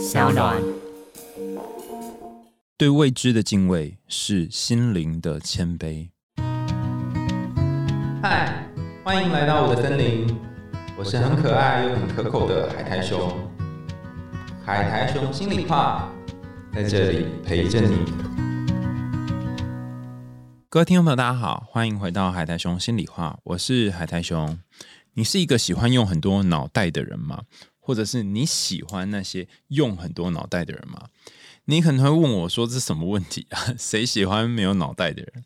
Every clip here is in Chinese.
小暖。对未知的敬畏是心灵的谦卑。嗨，欢迎来到我的森林，我是很可爱又很可口的海苔熊。海苔熊心里话，在这里陪着你。各位听众朋友，大家好，欢迎回到海苔熊心里话，我是海苔熊。你是一个喜欢用很多脑袋的人吗？或者是你喜欢那些用很多脑袋的人吗？你可能会问我说：“这是什么问题啊？谁喜欢没有脑袋的人？”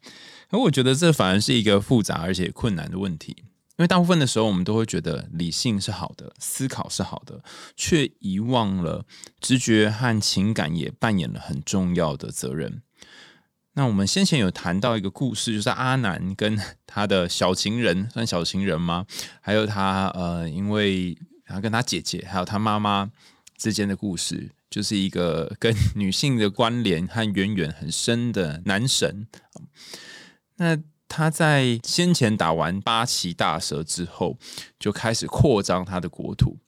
而我觉得这反而是一个复杂而且困难的问题，因为大部分的时候我们都会觉得理性是好的，思考是好的，却遗忘了直觉和情感也扮演了很重要的责任。那我们先前有谈到一个故事，就是阿南跟他的小情人，算小情人吗？还有他呃，因为他跟他姐姐还有他妈妈之间的故事，就是一个跟女性的关联和渊源很深的男神。那他在先前打完八岐大蛇之后，就开始扩张他的国土。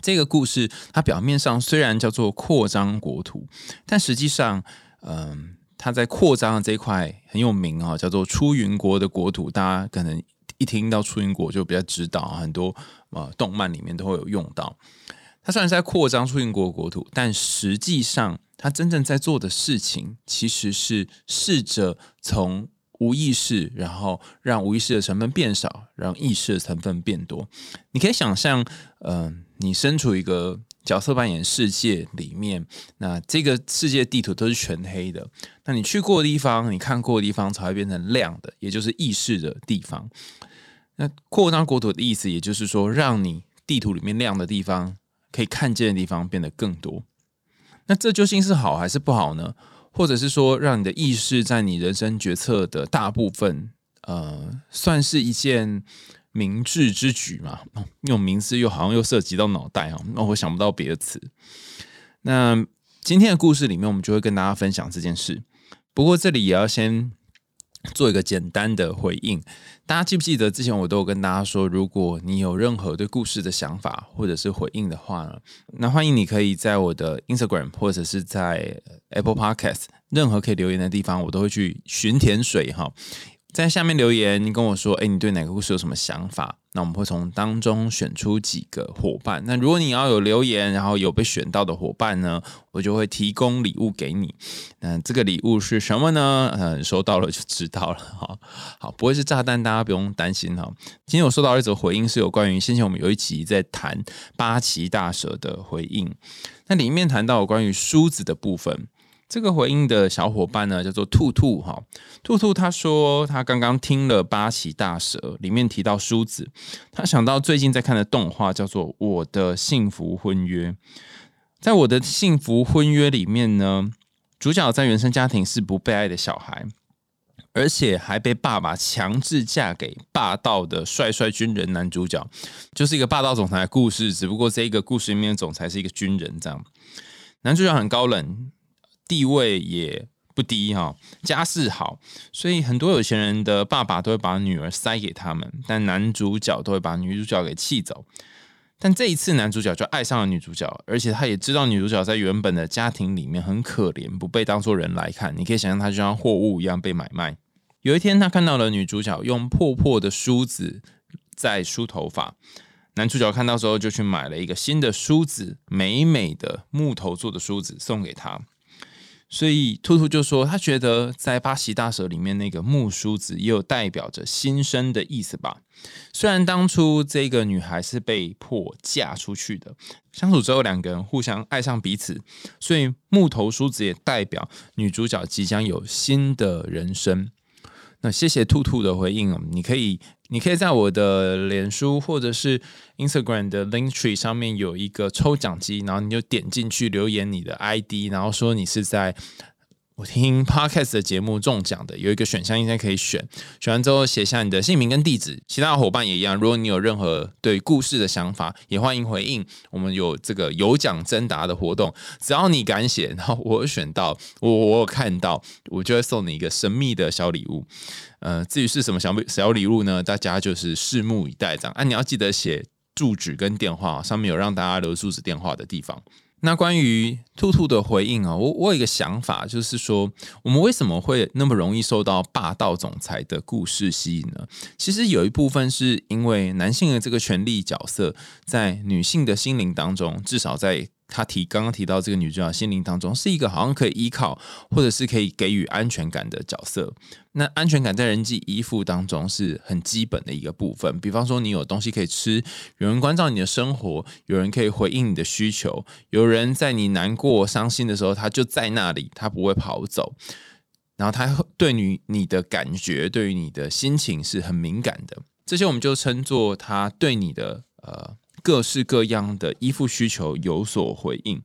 这个故事，它表面上虽然叫做扩张国土，但实际上，嗯。他在扩张的这一块很有名啊，叫做出云国的国土。大家可能一听到出云国就比较知道，很多呃动漫里面都会有用到。他虽然是在扩张出云国国土，但实际上他真正在做的事情，其实是试着从无意识，然后让无意识的成分变少，让意识的成分变多。你可以想象，嗯，你身处一个。角色扮演世界里面，那这个世界地图都是全黑的。那你去过的地方，你看过的地方才会变成亮的，也就是意识的地方。那扩张国土的意思，也就是说，让你地图里面亮的地方，可以看见的地方变得更多。那这究竟是好还是不好呢？或者是说，让你的意识在你人生决策的大部分，呃，算是一件。明智之举嘛，用名字又好像又涉及到脑袋啊，那我想不到别的词。那今天的故事里面，我们就会跟大家分享这件事。不过这里也要先做一个简单的回应。大家记不记得之前我都有跟大家说，如果你有任何对故事的想法或者是回应的话呢，那欢迎你可以在我的 Instagram 或者是在 Apple Podcast 任何可以留言的地方，我都会去寻甜水哈。在下面留言，你跟我说，哎，你对哪个故事有什么想法？那我们会从当中选出几个伙伴。那如果你要有留言，然后有被选到的伙伴呢，我就会提供礼物给你。那这个礼物是什么呢？嗯，收到了就知道了 哈。好，不会是炸弹，大家不用担心哈。今天我收到一则回应，是有关于先前我们有一集在谈八岐大蛇的回应，那里面谈到有关于梳子的部分。这个回应的小伙伴呢，叫做兔兔哈。兔兔他说，他刚刚听了八岐大蛇里面提到梳子，他想到最近在看的动画叫做《我的幸福婚约》。在我的幸福婚约里面呢，主角在原生家庭是不被爱的小孩，而且还被爸爸强制嫁给霸道的帅帅军人男主角，就是一个霸道总裁的故事。只不过这一个故事里面的总裁是一个军人，这样男主角很高冷。地位也不低哈，家世好，所以很多有钱人的爸爸都会把女儿塞给他们，但男主角都会把女主角给气走。但这一次男主角就爱上了女主角，而且他也知道女主角在原本的家庭里面很可怜，不被当做人来看。你可以想象他就像货物一样被买卖。有一天，他看到了女主角用破破的梳子在梳头发，男主角看到之后就去买了一个新的梳子，美美的木头做的梳子送给她。所以兔兔就说，他觉得在巴西大蛇里面那个木梳子也有代表着新生的意思吧。虽然当初这个女孩是被迫嫁出去的，相处之后两个人互相爱上彼此，所以木头梳子也代表女主角即将有新的人生。那谢谢兔兔的回应哦，你可以，你可以在我的脸书或者是 Instagram 的 Link Tree 上面有一个抽奖机，然后你就点进去留言你的 ID，然后说你是在。我听 podcast 的节目中奖的有一个选项应该可以选，选完之后写下你的姓名跟地址。其他伙伴也一样，如果你有任何对故事的想法，也欢迎回应。我们有这个有奖征答的活动，只要你敢写，然后我选到，我我有看到，我就会送你一个神秘的小礼物。呃，至于是什么小小礼物呢？大家就是拭目以待。这样啊，你要记得写住址跟电话，上面有让大家留住址电话的地方。那关于兔兔的回应啊，我我有一个想法，就是说，我们为什么会那么容易受到霸道总裁的故事吸引呢？其实有一部分是因为男性的这个权力角色，在女性的心灵当中，至少在。他提刚刚提到这个女主角心灵当中是一个好像可以依靠或者是可以给予安全感的角色。那安全感在人际依附当中是很基本的一个部分。比方说，你有东西可以吃，有人关照你的生活，有人可以回应你的需求，有人在你难过、伤心的时候，他就在那里，他不会跑走。然后他对你你的感觉，对于你的心情是很敏感的。这些我们就称作他对你的呃。各式各样的依附需求有所回应，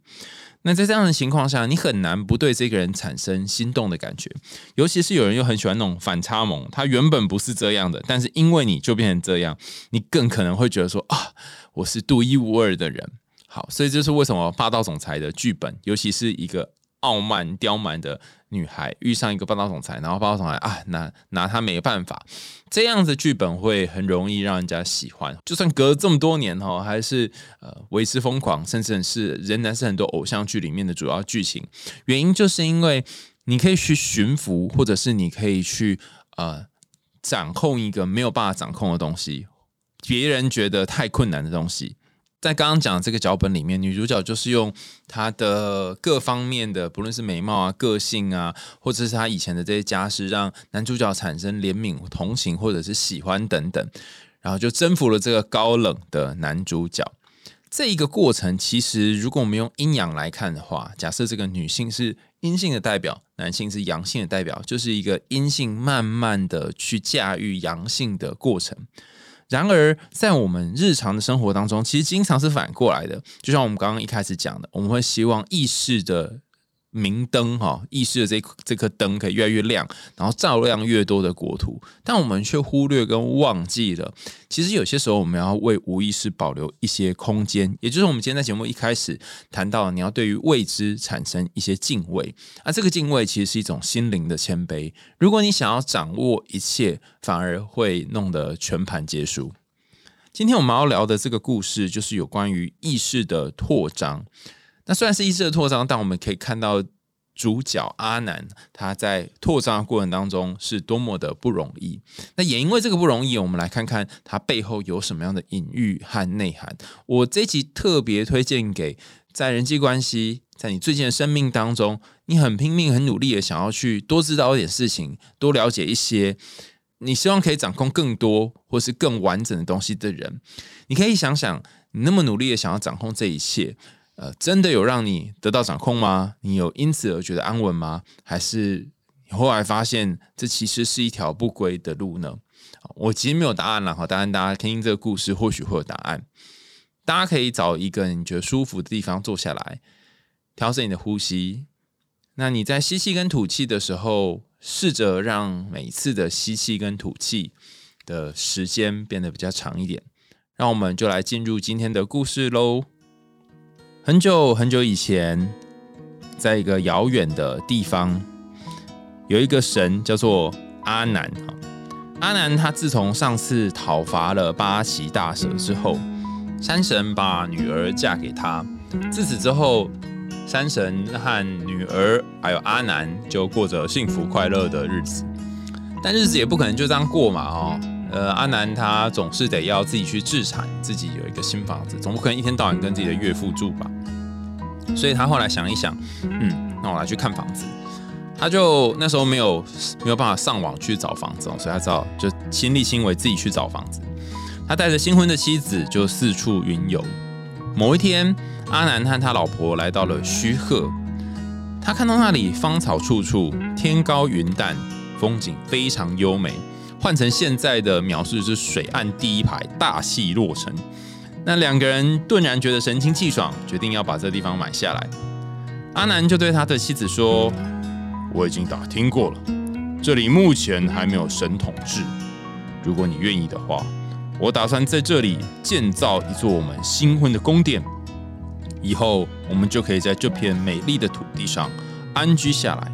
那在这样的情况下，你很难不对这个人产生心动的感觉。尤其是有人又很喜欢那种反差萌，他原本不是这样的，但是因为你就变成这样，你更可能会觉得说啊，我是独一无二的人。好，所以这是为什么霸道总裁的剧本，尤其是一个。傲慢刁蛮的女孩遇上一个霸道总裁，然后霸道总裁啊拿拿她没办法，这样子剧本会很容易让人家喜欢。就算隔了这么多年哈，还是呃维持疯狂，甚至是仍然是很多偶像剧里面的主要剧情。原因就是因为你可以去驯服，或者是你可以去呃掌控一个没有办法掌控的东西，别人觉得太困难的东西。在刚刚讲这个脚本里面，女主角就是用她的各方面的，不论是美貌啊、个性啊，或者是她以前的这些家世，让男主角产生怜悯、同情或者是喜欢等等，然后就征服了这个高冷的男主角。这一个过程，其实如果我们用阴阳来看的话，假设这个女性是阴性的代表，男性是阳性的代表，就是一个阴性慢慢的去驾驭阳性的过程。然而，在我们日常的生活当中，其实经常是反过来的。就像我们刚刚一开始讲的，我们会希望意识的。明灯哈，意识的这这颗灯可以越来越亮，然后照亮越多的国土，但我们却忽略跟忘记了，其实有些时候我们要为无意识保留一些空间，也就是我们今天在节目一开始谈到，你要对于未知产生一些敬畏，而这个敬畏其实是一种心灵的谦卑。如果你想要掌握一切，反而会弄得全盘皆输。今天我们要聊的这个故事，就是有关于意识的扩张。那虽然是意识的扩张，但我们可以看到主角阿南他在扩张的过程当中是多么的不容易。那也因为这个不容易，我们来看看他背后有什么样的隐喻和内涵。我这集特别推荐给在人际关系，在你最近的生命当中，你很拼命、很努力的想要去多知道一点事情，多了解一些，你希望可以掌控更多或是更完整的东西的人。你可以想想，你那么努力的想要掌控这一切。呃，真的有让你得到掌控吗？你有因此而觉得安稳吗？还是你后来发现这其实是一条不归的路呢？我其实没有答案了哈，当然大家听听这个故事或许会有答案。大家可以找一个你觉得舒服的地方坐下来，调整你的呼吸。那你在吸气跟吐气的时候，试着让每次的吸气跟吐气的时间变得比较长一点。让我们就来进入今天的故事喽。很久很久以前，在一个遥远的地方，有一个神叫做阿南。阿南他自从上次讨伐了八岐大蛇之后，山神把女儿嫁给他。自此之后，山神和女儿还有阿南就过着幸福快乐的日子。但日子也不可能就这样过嘛，哦。呃，阿南他总是得要自己去自产，自己有一个新房子，总不可能一天到晚跟自己的岳父住吧。所以他后来想一想，嗯，那我来去看房子。他就那时候没有没有办法上网去找房子，所以他只好就亲力亲为自己去找房子。他带着新婚的妻子就四处云游。某一天，阿南和他老婆来到了须贺，他看到那里芳草处处，天高云淡，风景非常优美。换成现在的描述是水岸第一排，大戏落成。那两个人顿然觉得神清气爽，决定要把这地方买下来。阿南就对他的妻子说：“我已经打听过了，这里目前还没有神统治。如果你愿意的话，我打算在这里建造一座我们新婚的宫殿，以后我们就可以在这片美丽的土地上安居下来。”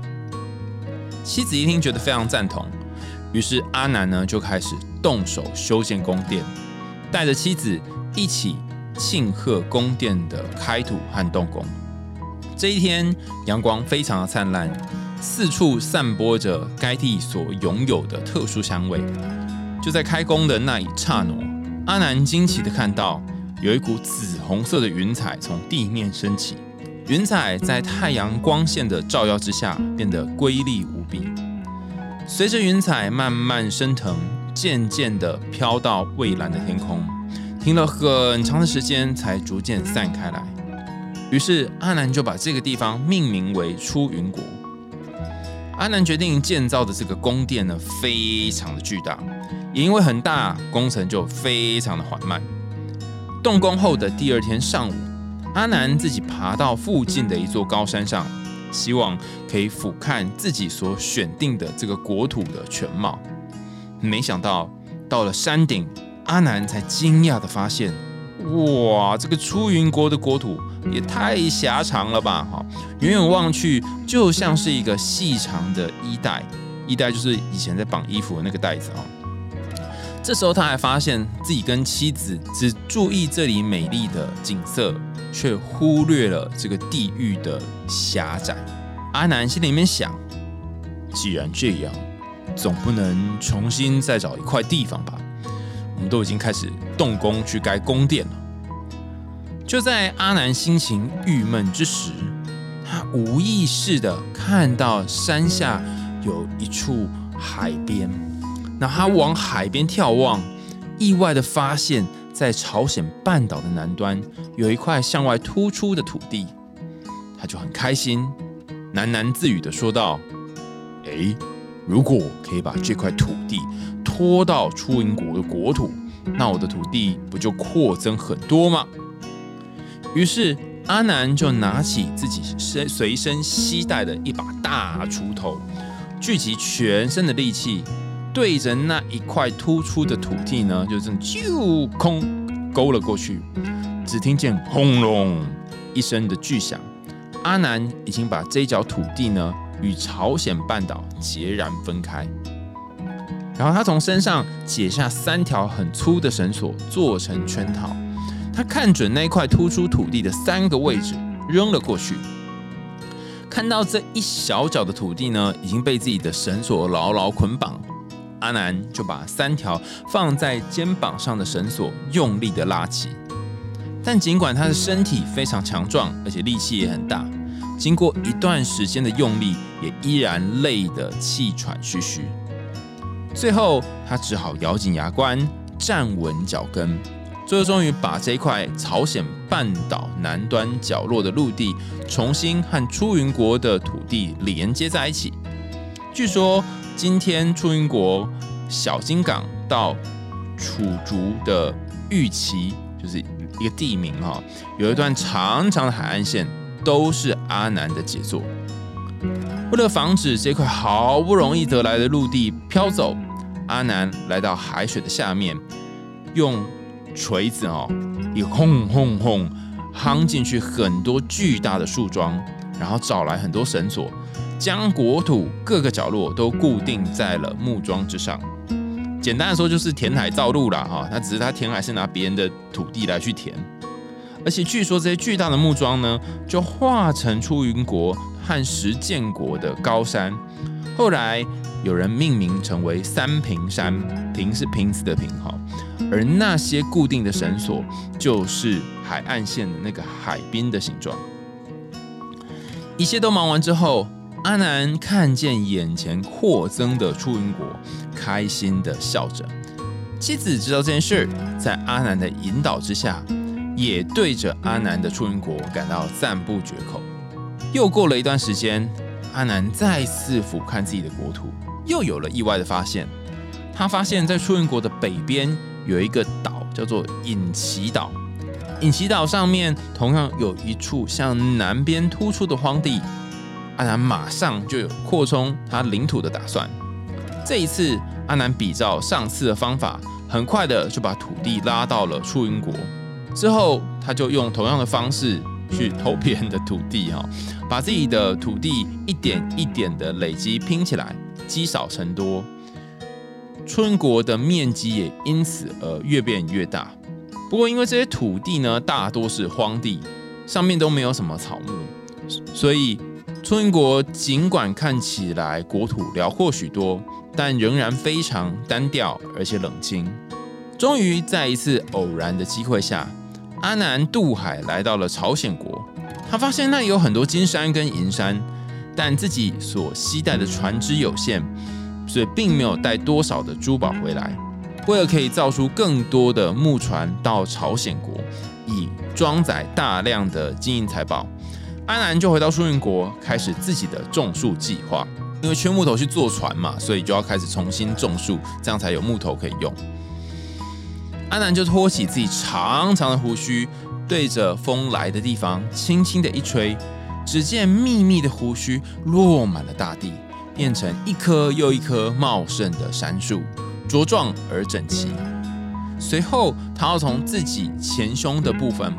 妻子一听，觉得非常赞同。于是阿南呢就开始动手修建宫殿，带着妻子一起庆贺宫殿的开土和动工。这一天，阳光非常的灿烂，四处散播着该地所拥有的特殊香味。就在开工的那一刹那，阿南惊奇的看到有一股紫红色的云彩从地面升起，云彩在太阳光线的照耀之下变得瑰丽无比。随着云彩慢慢升腾，渐渐的飘到蔚蓝的天空，停了很长的时间才逐渐散开来。于是阿南就把这个地方命名为出云国。阿南决定建造的这个宫殿呢，非常的巨大。也因为很大，工程就非常的缓慢。动工后的第二天上午，阿南自己爬到附近的一座高山上，希望可以俯瞰自己所选定的这个国土的全貌。没想到到了山顶，阿南才惊讶的发现，哇，这个出云国的国土也太狭长了吧！哈，远远望去就像是一个细长的衣带，衣带就是以前在绑衣服的那个带子啊。这时候，他还发现自己跟妻子只注意这里美丽的景色，却忽略了这个地狱的狭窄。阿南心里面想：既然这样，总不能重新再找一块地方吧？我们都已经开始动工去盖宫殿了。就在阿南心情郁闷之时，他无意识的看到山下有一处海边。那他往海边眺望，意外的发现，在朝鲜半岛的南端有一块向外突出的土地，他就很开心，喃喃自语的说道：“哎，如果我可以把这块土地拖到出云国的国土，那我的土地不就扩增很多吗？”于是阿南就拿起自己身随身携带的一把大锄头，聚集全身的力气。对着那一块突出的土地呢，就这样就空勾了过去。只听见轰隆一声的巨响，阿南已经把这一角土地呢与朝鲜半岛截然分开。然后他从身上解下三条很粗的绳索，做成圈套。他看准那块突出土地的三个位置，扔了过去。看到这一小角的土地呢，已经被自己的绳索牢牢捆绑。阿南就把三条放在肩膀上的绳索用力的拉起，但尽管他的身体非常强壮，而且力气也很大，经过一段时间的用力，也依然累得气喘吁吁。最后，他只好咬紧牙关，站稳脚跟，最后终于把这块朝鲜半岛南端角落的陆地重新和出云国的土地连接在一起。据说。今天出云国小金港到楚竹的玉岐，就是一个地名哈，有一段长长的海岸线，都是阿南的杰作。为了防止这块好不容易得来的陆地飘走，阿南来到海水的下面，用锤子哦，一轰轰轰夯进去很多巨大的树桩，然后找来很多绳索。将国土各个角落都固定在了木桩之上。简单的说，就是填海造陆啦哈。那只是他填海是拿别人的土地来去填，而且据说这些巨大的木桩呢，就化成出云国和石建国的高山。后来有人命名成为三平山，平是平子的平哈。而那些固定的绳索，就是海岸线的那个海滨的形状。一切都忙完之后。阿南看见眼前扩增的出云国，开心的笑着。妻子知道这件事，在阿南的引导之下，也对着阿南的出云国感到赞不绝口。又过了一段时间，阿南再次俯瞰自己的国土，又有了意外的发现。他发现，在出云国的北边有一个岛，叫做隐岐岛。隐岐岛上面同样有一处向南边突出的荒地。阿南马上就有扩充他领土的打算。这一次，阿南比照上次的方法，很快的就把土地拉到了出云国。之后，他就用同样的方式去偷别人的土地，哈，把自己的土地一点一点的累积拼起来，积少成多。春国的面积也因此而越变越大。不过，因为这些土地呢，大多是荒地，上面都没有什么草木。所以出英国尽管看起来国土辽阔许多，但仍然非常单调而且冷清。终于在一次偶然的机会下，阿南渡海来到了朝鲜国。他发现那里有很多金山跟银山，但自己所携带的船只有限，所以并没有带多少的珠宝回来。为了可以造出更多的木船到朝鲜国，以装载大量的金银财宝，阿南就回到出云国，开始自己的种树计划。因为缺木头去坐船嘛，所以就要开始重新种树，这样才有木头可以用。阿南就托起自己长长的胡须。对着风来的地方轻轻的一吹，只见密密的胡须落满了大地，变成一棵又一棵茂盛的杉树，茁壮而整齐。随后，他要从自己前胸的部分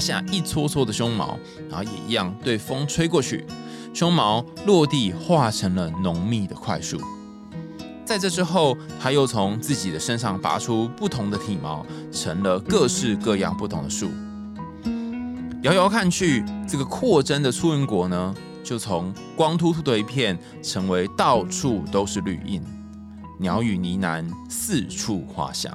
下一撮撮的胸毛，然后也一样对风吹过去，胸毛落地化成了浓密的块树。在这之后，他又从自己的身上拔出不同的体毛，成了各式各样不同的树。遥遥看去，这个扩增的出云国呢，就从光秃秃的一片，成为到处都是绿荫，鸟语呢喃，四处花香。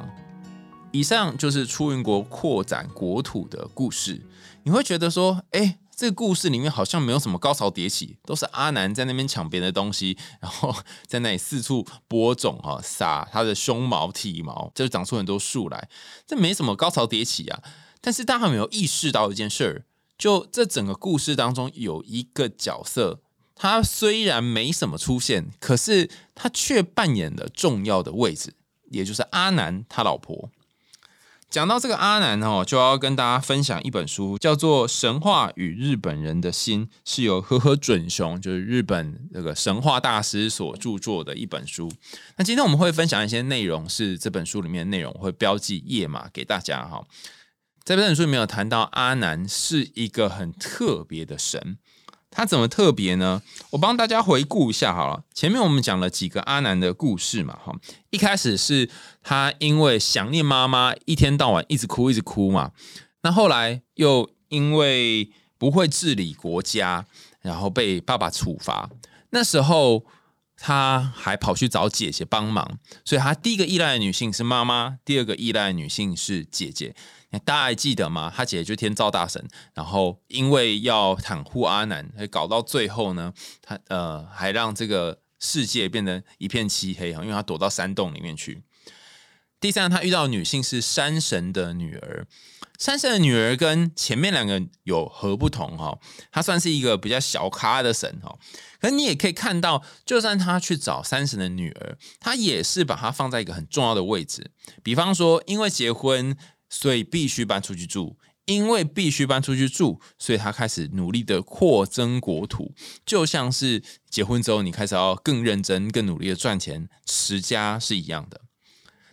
以上就是出云国扩展国土的故事。你会觉得说，哎，这个故事里面好像没有什么高潮迭起，都是阿南在那边抢别人的东西，然后在那里四处播种哈，撒他的胸毛体毛，就长出很多树来，这没什么高潮迭起啊。但是大家有没有意识到一件事儿？就这整个故事当中有一个角色，他虽然没什么出现，可是他却扮演了重要的位置，也就是阿南他老婆。讲到这个阿南哦，就要跟大家分享一本书，叫做《神话与日本人的心》，是由呵呵准雄，就是日本那个神话大师所著作的一本书。那今天我们会分享一些内容，是这本书里面内容，会标记页码给大家哈。在这本书里面有谈到阿南是一个很特别的神，他怎么特别呢？我帮大家回顾一下好了。前面我们讲了几个阿南的故事嘛，哈，一开始是他因为想念妈妈，一天到晚一直哭一直哭嘛。那后来又因为不会治理国家，然后被爸爸处罚。那时候他还跑去找姐姐帮忙，所以他第一个依赖的女性是妈妈，第二个依赖的女性是姐姐。大家还记得吗？他姐姐就天照大神，然后因为要袒护阿南，搞到最后呢，他呃还让这个世界变得一片漆黑哈，因为他躲到山洞里面去。第三，他遇到女性是山神的女儿，山神的女儿跟前面两个有何不同哈？她算是一个比较小咖的神哈，可你也可以看到，就算他去找山神的女儿，他也是把她放在一个很重要的位置，比方说因为结婚。所以必须搬出去住，因为必须搬出去住，所以他开始努力的扩增国土，就像是结婚之后你开始要更认真、更努力的赚钱持家是一样的。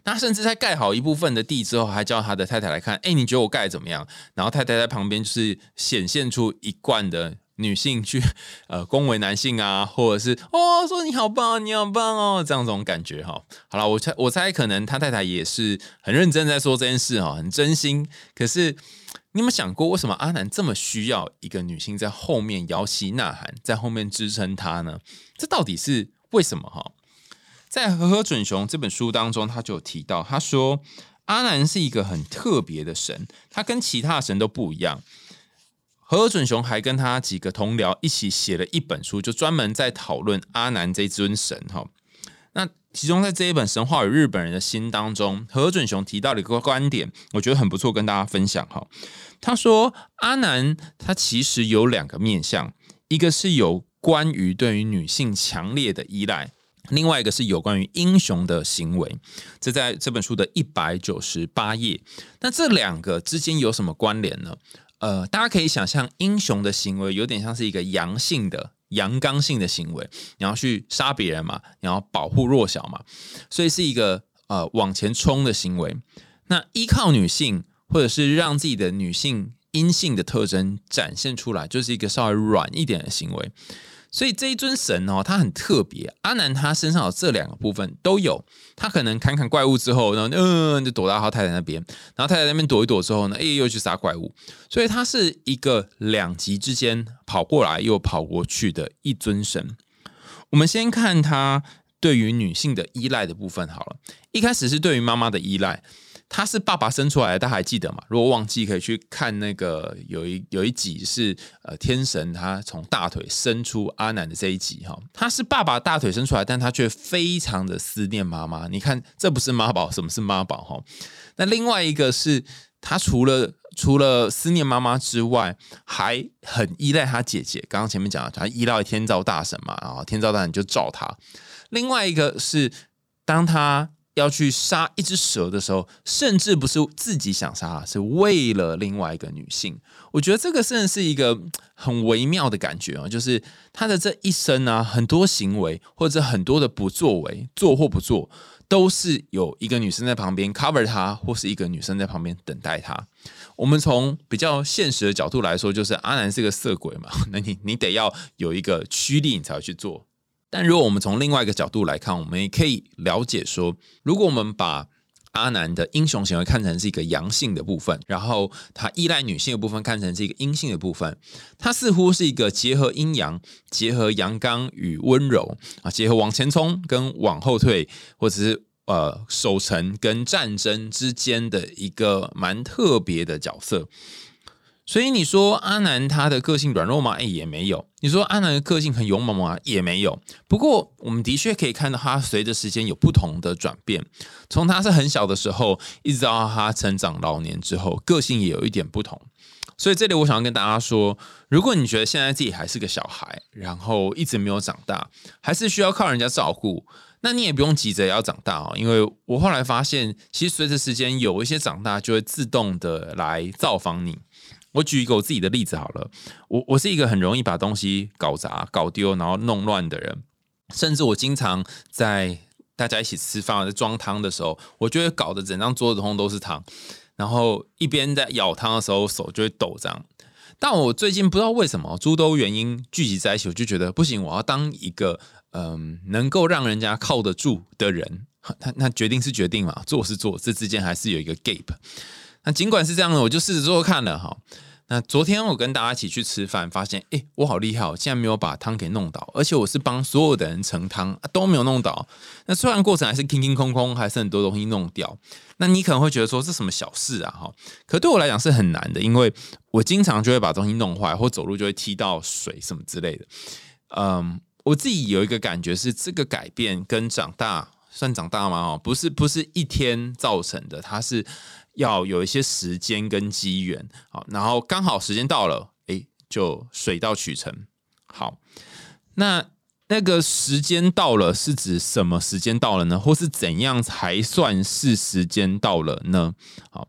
那甚至在盖好一部分的地之后，还叫他的太太来看，哎，你觉得我盖怎么样？然后太太在旁边就是显现出一贯的。女性去 呃恭维男性啊，或者是哦说你好棒，你好棒哦，这样种感觉哈。好了，我猜我猜可能他太太也是很认真在说这件事哈，很真心。可是你有没有想过，为什么阿南这么需要一个女性在后面摇旗呐喊，在后面支撑他呢？这到底是为什么哈？在《和和准雄》这本书当中，他就有提到，他说阿南是一个很特别的神，他跟其他神都不一样。何准雄还跟他几个同僚一起写了一本书，就专门在讨论阿南这尊神哈。那其中在这一本《神话与日本人的心》当中，何准雄提到了一个观点，我觉得很不错，跟大家分享哈。他说阿南他其实有两个面相，一个是有关于对于女性强烈的依赖，另外一个是有关于英雄的行为。这在这本书的一百九十八页。那这两个之间有什么关联呢？呃，大家可以想象，英雄的行为有点像是一个阳性的、阳刚性的行为，你要去杀别人嘛，你要保护弱小嘛，所以是一个呃往前冲的行为。那依靠女性，或者是让自己的女性阴性的特征展现出来，就是一个稍微软一点的行为。所以这一尊神哦，他很特别。阿南他身上有这两个部分都有，他可能砍砍怪物之后，然后嗯就躲到他太太那边，然后太太那边躲一躲之后呢，哎又去杀怪物。所以他是一个两极之间跑过来又跑过去的一尊神。我们先看他对于女性的依赖的部分好了，一开始是对于妈妈的依赖。他是爸爸生出来的，大家还记得吗？如果忘记，可以去看那个有一有一集是呃天神他从大腿生出阿南的这一集哈。他是爸爸大腿生出来，但他却非常的思念妈妈。你看，这不是妈宝，什么是妈宝哈？那另外一个是他除了除了思念妈妈之外，还很依赖他姐姐。刚刚前面讲了，他依赖天照大神嘛，然后天照大神就照他。另外一个是当他。要去杀一只蛇的时候，甚至不是自己想杀，是为了另外一个女性。我觉得这个真的是一个很微妙的感觉啊，就是他的这一生啊，很多行为或者很多的不作为，做或不做，都是有一个女生在旁边 cover 他，或是一个女生在旁边等待他。我们从比较现实的角度来说，就是阿南是个色鬼嘛，那你你得要有一个驱力，你才会去做。但如果我们从另外一个角度来看，我们也可以了解说，如果我们把阿南的英雄行为看成是一个阳性的部分，然后他依赖女性的部分看成是一个阴性的部分，他似乎是一个结合阴阳、结合阳刚与温柔啊，结合往前冲跟往后退，或者是呃守城跟战争之间的一个蛮特别的角色。所以你说阿南他的个性软弱吗？哎，也没有。你说阿南的个性很勇猛吗？也没有。不过我们的确可以看到他随着时间有不同的转变。从他是很小的时候，一直到他成长老年之后，个性也有一点不同。所以这里我想要跟大家说，如果你觉得现在自己还是个小孩，然后一直没有长大，还是需要靠人家照顾，那你也不用急着要长大哦。因为我后来发现，其实随着时间，有一些长大就会自动的来造访你。我举一个我自己的例子好了，我我是一个很容易把东西搞砸、搞丢，然后弄乱的人，甚至我经常在大家一起吃饭在装汤的时候，我就会搞得整张桌子通都是汤，然后一边在舀汤的时候手就会抖这样。但我最近不知道为什么诸多原因聚集在一起，我就觉得不行，我要当一个嗯能够让人家靠得住的人。他那决定是决定嘛，做是做，这之间还是有一个 gap。那尽管是这样的，我就试着做看了哈。那昨天我跟大家一起去吃饭，发现哎，我好厉害，竟然没有把汤给弄倒，而且我是帮所有的人盛汤都没有弄倒。那虽然过程还是空空空空，还是很多东西弄掉。那你可能会觉得说这什么小事啊哈？可对我来讲是很难的，因为我经常就会把东西弄坏，或走路就会踢到水什么之类的。嗯，我自己有一个感觉是，这个改变跟长大算长大吗？哦，不是，不是一天造成的，它是。要有一些时间跟机缘，好，然后刚好时间到了，哎，就水到渠成。好，那那个时间到了是指什么时间到了呢？或是怎样才算是时间到了呢？好，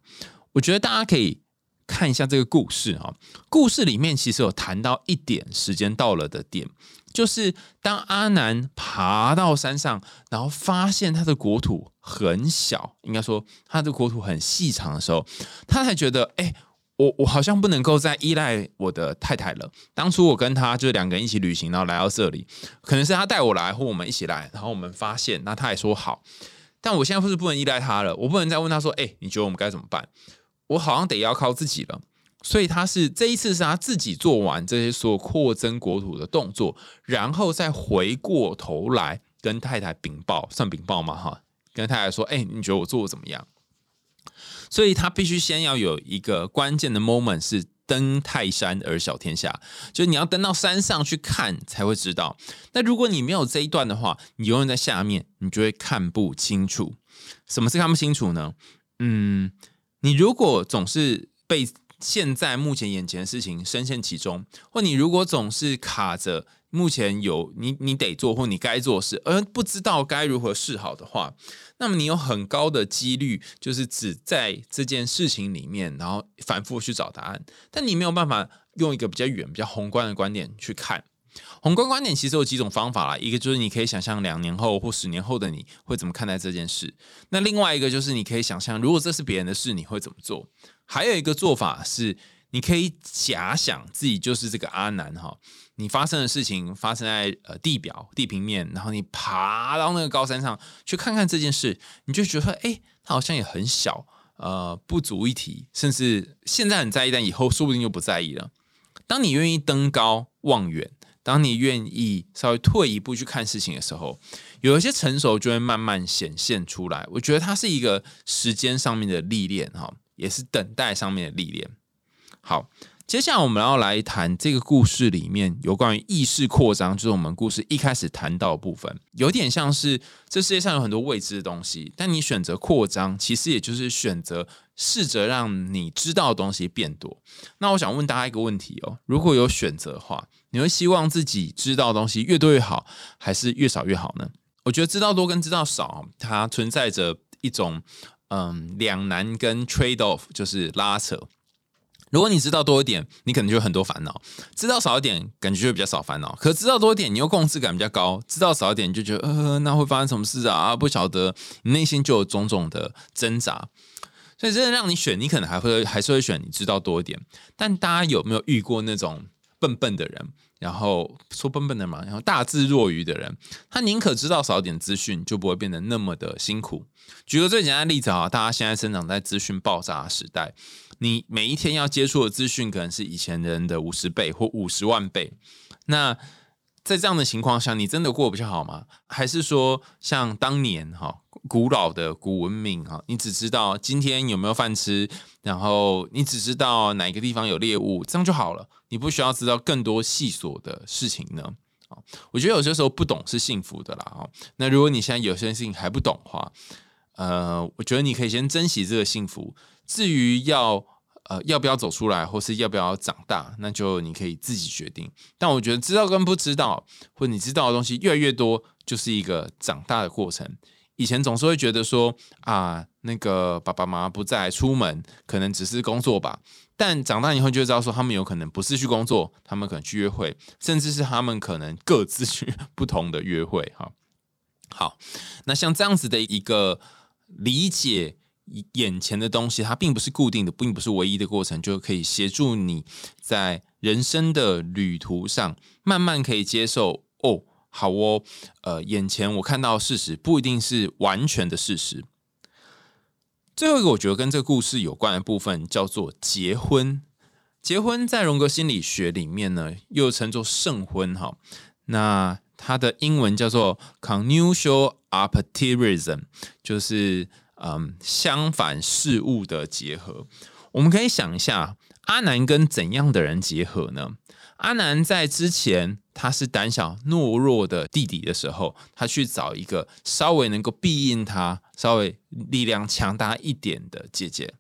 我觉得大家可以看一下这个故事哈。故事里面其实有谈到一点时间到了的点。就是当阿南爬到山上，然后发现他的国土很小，应该说他的国土很细长的时候，他才觉得，哎，我我好像不能够再依赖我的太太了。当初我跟他就两个人一起旅行，然后来到这里，可能是他带我来，或我们一起来，然后我们发现，那他也说好，但我现在不是不能依赖他了，我不能再问他说，哎，你觉得我们该怎么办？我好像得要靠自己了。所以他是这一次是他自己做完这些所有扩增国土的动作，然后再回过头来跟太太禀报，算禀报吗？哈，跟太太说：“哎，你觉得我做的怎么样？”所以他必须先要有一个关键的 moment，是登泰山而小天下，就是你要登到山上去看才会知道。那如果你没有这一段的话，你永远在下面，你就会看不清楚。什么是看不清楚呢？嗯，你如果总是被现在目前眼前的事情深陷其中，或你如果总是卡着目前有你你得做或你该做事，而不知道该如何是好的话，那么你有很高的几率就是只在这件事情里面，然后反复去找答案，但你没有办法用一个比较远、比较宏观的观点去看。宏观观点其实有几种方法啦，一个就是你可以想象两年后或十年后的你会怎么看待这件事，那另外一个就是你可以想象，如果这是别人的事，你会怎么做？还有一个做法是，你可以假想自己就是这个阿南哈，你发生的事情发生在呃地表地平面，然后你爬到那个高山上去看看这件事，你就觉得哎，它好像也很小，呃，不足一提，甚至现在很在意，但以后说不定就不在意了。当你愿意登高望远，当你愿意稍微退一步去看事情的时候，有一些成熟就会慢慢显现出来。我觉得它是一个时间上面的历练，哈，也是等待上面的历练。好。接下来我们要来谈这个故事里面有关于意识扩张，就是我们故事一开始谈到的部分，有点像是这世界上有很多未知的东西，但你选择扩张，其实也就是选择试着让你知道的东西变多。那我想问大家一个问题哦，如果有选择的话，你会希望自己知道的东西越多越好，还是越少越好呢？我觉得知道多跟知道少，它存在着一种嗯两难跟 trade off，就是拉扯。如果你知道多一点，你可能就有很多烦恼；知道少一点，感觉就比较少烦恼。可知道多一点，你又共识感比较高；知道少一点，就觉得呃，那会发生什么事啊啊？不晓得，你内心就有种种的挣扎。所以真的让你选，你可能还会还是会选你知道多一点。但大家有没有遇过那种笨笨的人？然后说笨笨的嘛，然后大智若愚的人，他宁可知道少点资讯，就不会变得那么的辛苦。举个最简单的例子啊，大家现在生长在资讯爆炸的时代。你每一天要接触的资讯可能是以前人的五十倍或五十万倍。那在这样的情况下，你真的过得比较好吗？还是说像当年哈古老的古文明哈，你只知道今天有没有饭吃，然后你只知道哪一个地方有猎物，这样就好了？你不需要知道更多细琐的事情呢？啊，我觉得有些时候不懂是幸福的啦。哈，那如果你现在有些事情还不懂的话，呃，我觉得你可以先珍惜这个幸福。至于要呃，要不要走出来，或是要不要长大，那就你可以自己决定。但我觉得知道跟不知道，或你知道的东西越来越多，就是一个长大的过程。以前总是会觉得说啊，那个爸爸妈妈不在，出门可能只是工作吧。但长大以后就知道说，他们有可能不是去工作，他们可能去约会，甚至是他们可能各自去不同的约会。哈，好，那像这样子的一个理解。眼前的东西，它并不是固定的，并不是唯一的过程，就可以协助你在人生的旅途上，慢慢可以接受。哦，好哦，呃，眼前我看到事实不一定是完全的事实。最后一个，我觉得跟这个故事有关的部分叫做结婚。结婚在荣格心理学里面呢，又称作圣婚。哈，那它的英文叫做 conjugal optimism，就是。嗯，相反事物的结合，我们可以想一下，阿南跟怎样的人结合呢？阿南在之前他是胆小懦弱的弟弟的时候，他去找一个稍微能够庇应他、稍微力量强大一点的姐姐。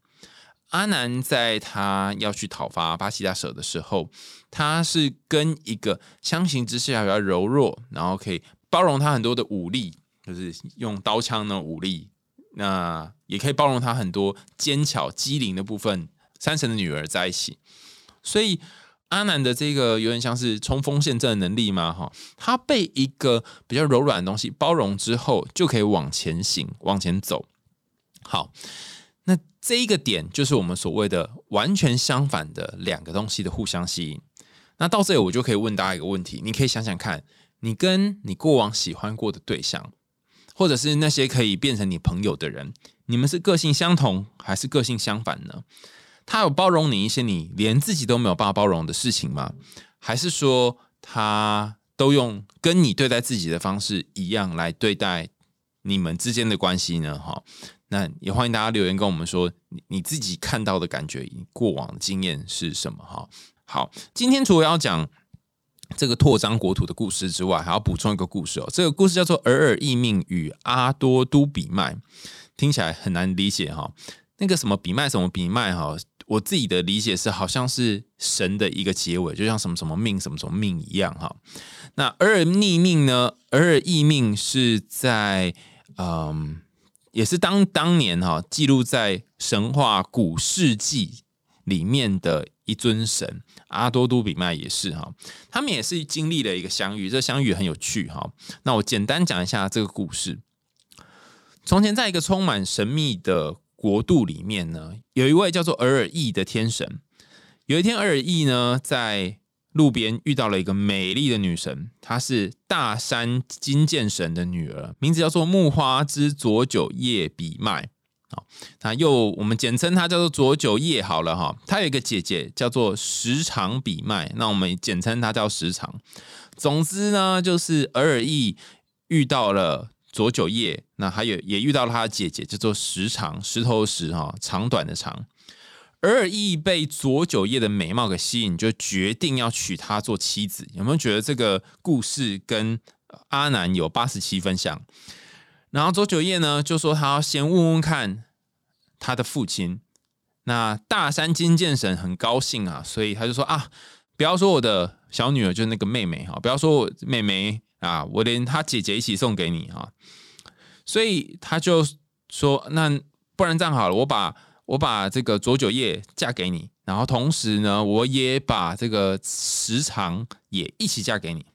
阿南在他要去讨伐巴西大蛇的时候，他是跟一个相形之下比较柔弱，然后可以包容他很多的武力，就是用刀枪的武力。那也可以包容他很多尖巧机灵的部分。山神的女儿在一起，所以阿南的这个有点像是冲锋陷阵的能力嘛，哈，他被一个比较柔软的东西包容之后，就可以往前行，往前走。好，那这一个点就是我们所谓的完全相反的两个东西的互相吸引。那到这里，我就可以问大家一个问题：你可以想想看，你跟你过往喜欢过的对象。或者是那些可以变成你朋友的人，你们是个性相同还是个性相反呢？他有包容你一些你连自己都没有办法包容的事情吗？还是说他都用跟你对待自己的方式一样来对待你们之间的关系呢？哈，那也欢迎大家留言跟我们说你你自己看到的感觉，过往的经验是什么？哈，好，今天除了要讲。这个拓张国土的故事之外，还要补充一个故事哦。这个故事叫做《尔尔异命与阿多都比麦》，听起来很难理解哈。那个什么比麦，什么比麦哈，我自己的理解是，好像是神的一个结尾，就像什么什么命，什么什么命一样哈。那尔尔逆命呢？尔尔异命是在嗯，也是当当年哈记录在神话古世纪里面的。一尊神阿多都比麦也是哈，他们也是经历了一个相遇，这相遇很有趣哈。那我简单讲一下这个故事。从前，在一个充满神秘的国度里面呢，有一位叫做尔尔义的天神。有一天，尔尔义呢在路边遇到了一个美丽的女神，她是大山金剑神的女儿，名字叫做木花之佐久叶比麦。好，那又我们简称她叫做佐久叶好了哈。她有一个姐姐叫做时长比麦，那我们简称她叫时长。总之呢，就是尔尔义遇到了佐久叶，那还有也遇到了他的姐姐叫做时长，石头石哈，长短的长。尔尔义被佐久叶的美貌给吸引，就决定要娶她做妻子。有没有觉得这个故事跟阿南有八十七分像？然后左九叶呢就说他要先问问看他的父亲。那大山金剑神很高兴啊，所以他就说啊，不要说我的小女儿就是那个妹妹哈，不要说我妹妹啊，我连她姐姐一起送给你哈。所以他就说，那不然这样好了，我把。我把这个左九叶嫁给你，然后同时呢，我也把这个时长也一起嫁给你。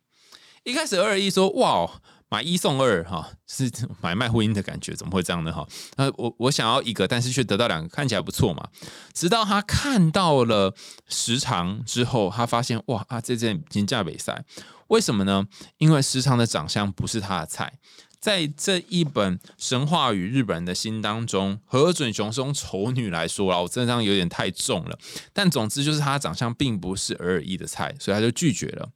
一开始二一说哇，买一送二哈，是买卖婚姻的感觉，怎么会这样呢？哈，那我我想要一个，但是却得到两个，看起来不错嘛。直到他看到了时长之后，他发现哇啊，这件金价比赛，为什么呢？因为时长的长相不是他的菜。在这一本神话与日本人的心当中，何准雄是用丑女来说了，我这样有点太重了。但总之就是他长相并不是尔尔一的菜，所以他就拒绝了。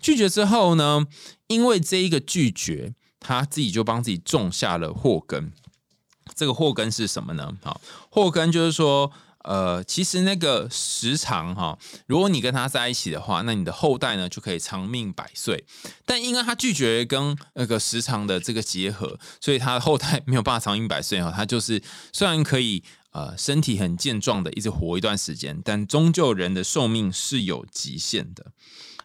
拒绝之后呢，因为这一个拒绝，他自己就帮自己种下了祸根。这个祸根是什么呢？好，祸根就是说。呃，其实那个时长哈，如果你跟他在一起的话，那你的后代呢就可以长命百岁。但因为他拒绝跟那个时长的这个结合，所以他的后代没有办法长命百岁哈。他就是虽然可以呃身体很健壮的一直活一段时间，但终究人的寿命是有极限的。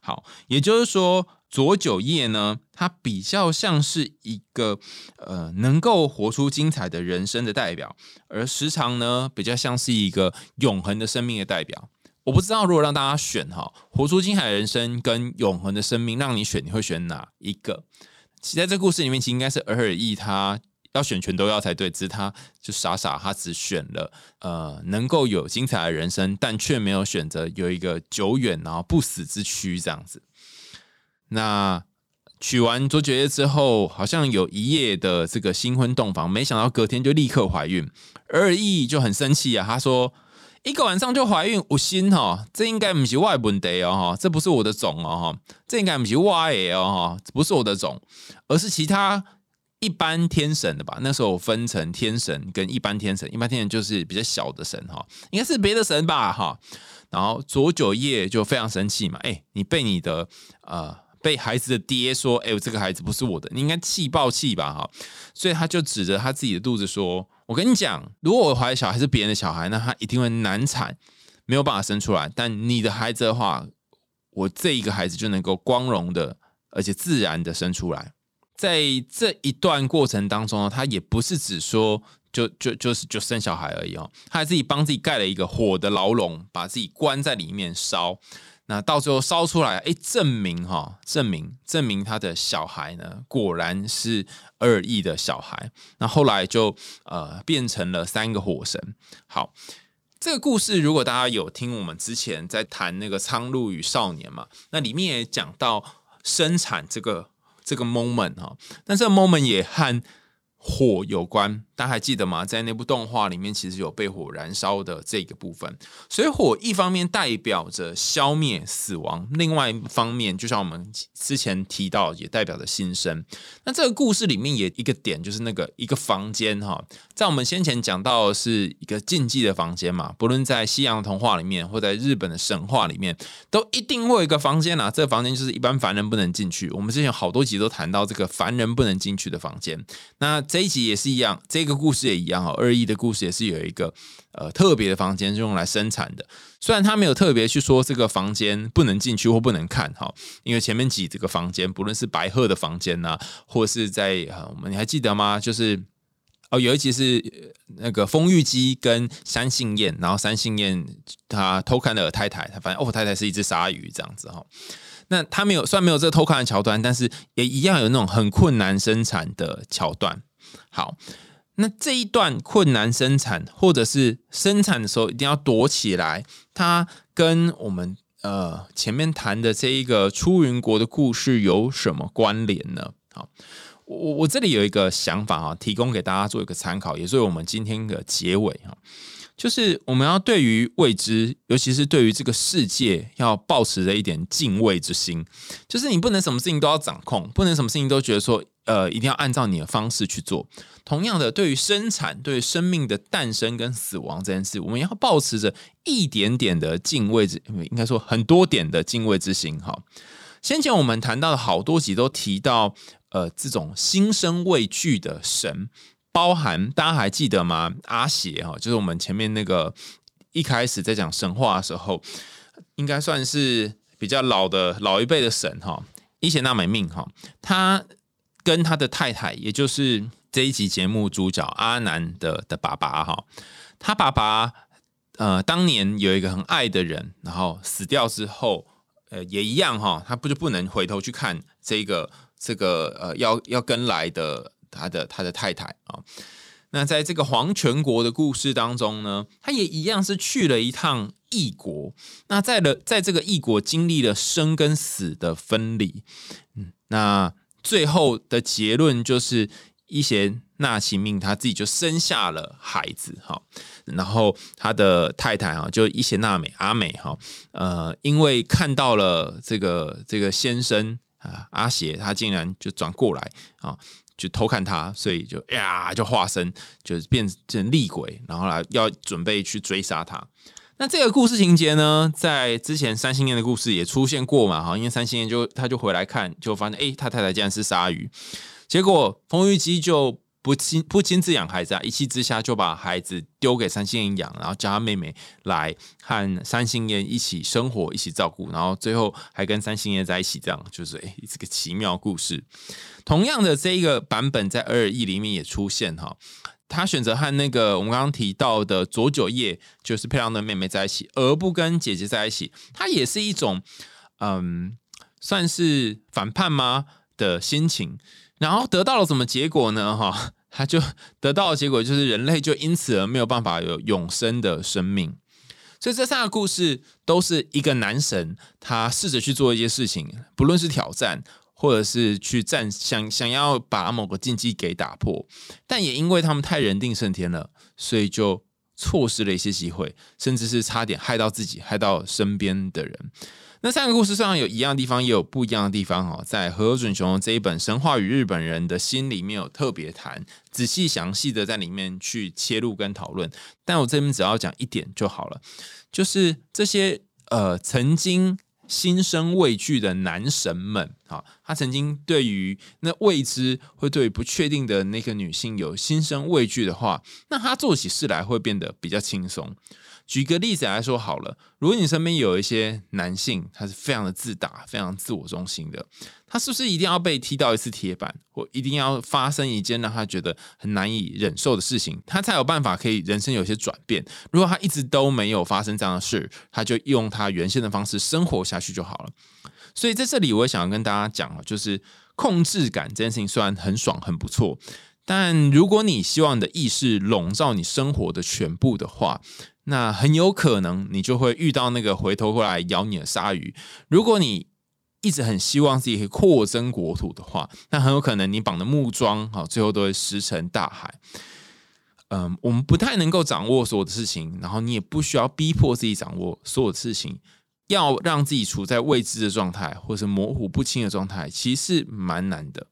好，也就是说。左九叶呢，它比较像是一个呃能够活出精彩的人生的代表，而时长呢，比较像是一个永恒的生命的代表。我不知道如果让大家选哈，活出精彩的人生跟永恒的生命，让你选，你会选哪一个？其实在这故事里面，其实应该是尔尔义他要选全都要才对，只是他就傻傻，他只选了呃能够有精彩的人生，但却没有选择有一个久远然后不死之躯这样子。那娶完卓绝之后，好像有一夜的这个新婚洞房，没想到隔天就立刻怀孕。而义就很生气啊，他说：“一个晚上就怀孕，我心哈，这应该不是外本的哦哈，这不是我的种哦哈，这应该不是外哦哈，不是我的种，而是其他一般天神的吧？那时候分成天神跟一般天神，一般天神就是比较小的神哈，应该是别的神吧哈。然后左九叶就非常生气嘛，哎，你被你的呃。”被孩子的爹说：“哎，这个孩子不是我的，你应该气爆气吧？”哈，所以他就指着他自己的肚子说：“我跟你讲，如果我怀的小孩是别人的小孩，那他一定会难产，没有办法生出来。但你的孩子的话，我这一个孩子就能够光荣的，而且自然的生出来。在这一段过程当中呢，他也不是只说就就就是就生小孩而已哦，他还自己帮自己盖了一个火的牢笼，把自己关在里面烧。”那到最后烧出来，哎，证明哈，证明证明他的小孩呢，果然是二亿的小孩。那后来就呃变成了三个火神。好，这个故事如果大家有听我们之前在谈那个苍鹭与少年嘛，那里面也讲到生产这个这个 moment 哈，但这个 moment 也和火有关。大家还记得吗？在那部动画里面，其实有被火燃烧的这个部分。所以火一方面代表着消灭、死亡，另外一方面，就像我们之前提到，也代表着新生。那这个故事里面也一个点，就是那个一个房间哈，在我们先前讲到是一个禁忌的房间嘛，不论在西洋童话里面，或在日本的神话里面，都一定会有一个房间啊。这个房间就是一般凡人不能进去。我们之前好多集都谈到这个凡人不能进去的房间。那这一集也是一样，这。这个故事也一样哈，二一的故事也是有一个呃特别的房间是用来生产的。虽然他没有特别去说这个房间不能进去或不能看哈，因为前面几这个房间，不论是白鹤的房间呐，或是在我们你还记得吗？就是哦有一集是那个风玉姬跟三信燕，然后三信燕他偷看了太太，他发现哦太太是一只鲨鱼这样子哈。那他没有虽然没有这个偷看的桥段，但是也一样有那种很困难生产的桥段。好。那这一段困难生产，或者是生产的时候一定要躲起来，它跟我们呃前面谈的这一个出云国的故事有什么关联呢？好，我我这里有一个想法啊，提供给大家做一个参考，也是我们今天的结尾哈。就是我们要对于未知，尤其是对于这个世界，要保持着一点敬畏之心。就是你不能什么事情都要掌控，不能什么事情都觉得说，呃，一定要按照你的方式去做。同样的，对于生产、对于生命的诞生跟死亡这件事，我们要保持着一点点的敬畏之，应该说很多点的敬畏之心。哈，先前我们谈到的好多集都提到，呃，这种心生畏惧的神。包含大家还记得吗？阿邪哈，就是我们前面那个一开始在讲神话的时候，应该算是比较老的老一辈的神哈。伊邪那美命哈，他跟他的太太，也就是这一集节目主角阿南的的爸爸哈，他爸爸呃当年有一个很爱的人，然后死掉之后，呃也一样哈，他不就不能回头去看这个这个呃要要跟来的。他的他的太太啊，那在这个黄泉国的故事当中呢，他也一样是去了一趟异国。那在了在这个异国经历了生跟死的分离，嗯，那最后的结论就是伊邪那岐命他自己就生下了孩子哈，然后他的太太啊，就伊邪那美阿美哈，呃，因为看到了这个这个先生啊阿邪，他竟然就转过来啊。就偷看他，所以就呀，就化身，就是变成厉鬼，然后来要准备去追杀他。那这个故事情节呢，在之前三星燕的故事也出现过嘛？哈，因为三星燕就他就回来看，就发现哎，他太太竟然是鲨鱼。结果冯玉姬就不亲不亲自养孩子啊，一气之下就把孩子丢给三星燕养，然后叫他妹妹来和三星燕一起生活，一起照顾，然后最后还跟三星燕在一起，这样就是哎，这个奇妙故事。同样的这一个版本在二亿里面也出现哈，他选择和那个我们刚刚提到的左九叶就是漂亮的妹妹在一起，而不跟姐姐在一起，他也是一种嗯，算是反叛吗的心情，然后得到了什么结果呢？哈，他就得到的结果就是人类就因此而没有办法有永生的生命，所以这三个故事都是一个男神，他试着去做一些事情，不论是挑战。或者是去战想想要把某个禁忌给打破，但也因为他们太人定胜天了，所以就错失了一些机会，甚至是差点害到自己，害到身边的人。那三个故事上有一样的地方，也有不一样的地方哦。在何准雄这一本《神话与日本人的心》里面有特别谈，仔细详细的在里面去切入跟讨论。但我这边只要讲一点就好了，就是这些呃曾经。心生畏惧的男神们，啊，他曾经对于那未知会对不确定的那个女性有心生畏惧的话，那他做起事来会变得比较轻松。举个例子来说好了，如果你身边有一些男性，他是非常的自大、非常自我中心的，他是不是一定要被踢到一次铁板，或一定要发生一件让他觉得很难以忍受的事情，他才有办法可以人生有些转变？如果他一直都没有发生这样的事，他就用他原先的方式生活下去就好了。所以在这里，我也想要跟大家讲啊，就是控制感这件事情虽然很爽、很不错，但如果你希望你的意识笼罩你生活的全部的话，那很有可能你就会遇到那个回头过来咬你的鲨鱼。如果你一直很希望自己可以扩增国土的话，那很有可能你绑的木桩哈，最后都会石沉大海。嗯，我们不太能够掌握所有的事情，然后你也不需要逼迫自己掌握所有的事情，要让自己处在未知的状态或者模糊不清的状态，其实蛮难的。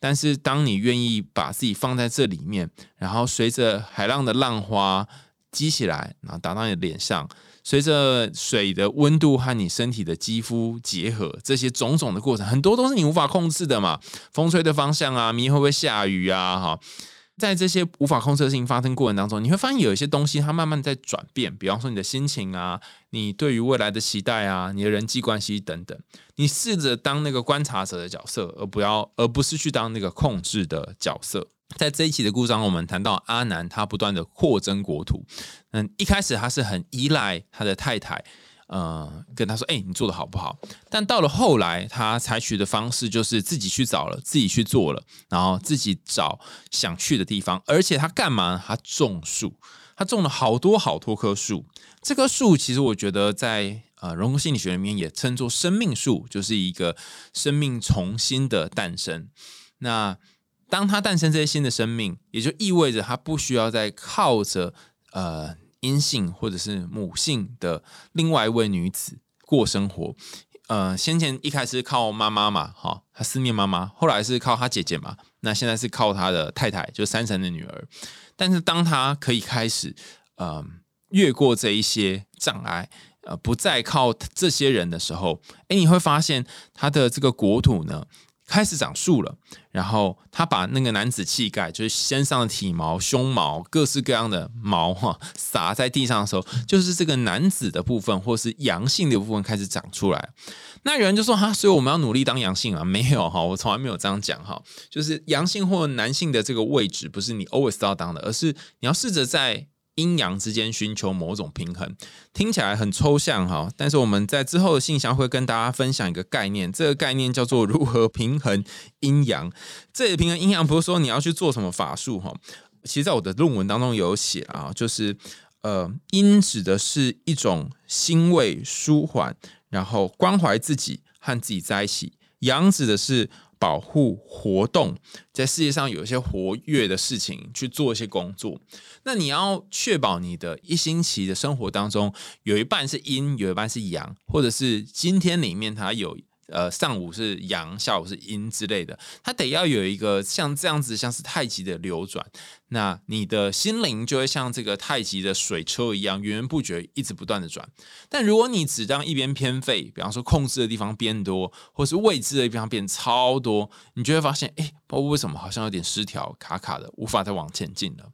但是当你愿意把自己放在这里面，然后随着海浪的浪花。积起来，然后打到你的脸上，随着水的温度和你身体的肌肤结合，这些种种的过程，很多都是你无法控制的嘛。风吹的方向啊，明天会不会下雨啊？哈，在这些无法控制的事情发生过程当中，你会发现有一些东西它慢慢在转变。比方说你的心情啊，你对于未来的期待啊，你的人际关系等等，你试着当那个观察者的角色，而不要，而不是去当那个控制的角色。在这一期的故章，我们谈到阿南他不断的扩增国土。嗯，一开始他是很依赖他的太太，呃，跟他说：“哎，你做的好不好？”但到了后来，他采取的方式就是自己去找了，自己去做了，然后自己找想去的地方。而且他干嘛？他种树，他种了好多好多棵树。这棵树其实我觉得在呃人工心理学里面也称作生命树，就是一个生命重新的诞生。那当它诞生这些新的生命，也就意味着它不需要再靠着呃阴性或者是母性的另外一位女子过生活。呃，先前一开始靠妈妈嘛，哈，他思念妈妈，后来是靠他姐姐嘛，那现在是靠他的太太，就三神的女儿。但是当他可以开始呃越过这一些障碍，呃，不再靠这些人的时候，哎，你会发现他的这个国土呢。开始长树了，然后他把那个男子气概，就是身上的体毛、胸毛、各式各样的毛哈，撒在地上的时候，就是这个男子的部分，或是阳性的部分开始长出来。那有人就说哈，所以我们要努力当阳性啊？没有哈，我从来没有这样讲哈。就是阳性或男性的这个位置，不是你 always 都要当的，而是你要试着在。阴阳之间寻求某种平衡，听起来很抽象哈，但是我们在之后的信箱会跟大家分享一个概念，这个概念叫做如何平衡阴阳。这里平衡阴阳不是说你要去做什么法术哈，其实在我的论文当中有写啊，就是呃阴指的是一种欣慰、舒缓，然后关怀自己和自己在一起；阳指的是。保护活动，在世界上有一些活跃的事情去做一些工作，那你要确保你的一星期的生活当中有一半是阴，有一半是阳，或者是今天里面它有。呃，上午是阳，下午是阴之类的，它得要有一个像这样子，像是太极的流转，那你的心灵就会像这个太极的水车一样，源源不绝，一直不断的转。但如果你只让一边偏废，比方说控制的地方变多，或是未知的地方变超多，你就会发现，哎，不知道为什么好像有点失调，卡卡的，无法再往前进了。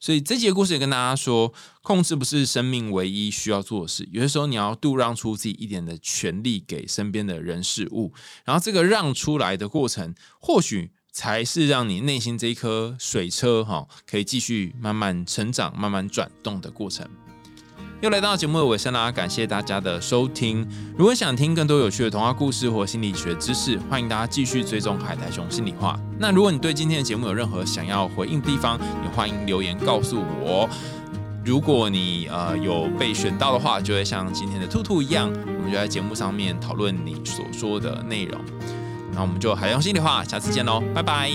所以这节故事也跟大家说，控制不是生命唯一需要做的事。有些时候你要度让出自己一点的权利给身边的人事物，然后这个让出来的过程，或许才是让你内心这一颗水车哈，可以继续慢慢成长、慢慢转动的过程。又来到节目的尾声啦，感谢大家的收听。如果想听更多有趣的童话故事或心理学知识，欢迎大家继续追踪海苔熊心里话。那如果你对今天的节目有任何想要回应的地方，也欢迎留言告诉我。如果你呃有被选到的话，就会像今天的兔兔一样，我们就在节目上面讨论你所说的内容。那我们就海洋心里话，下次见喽，拜拜。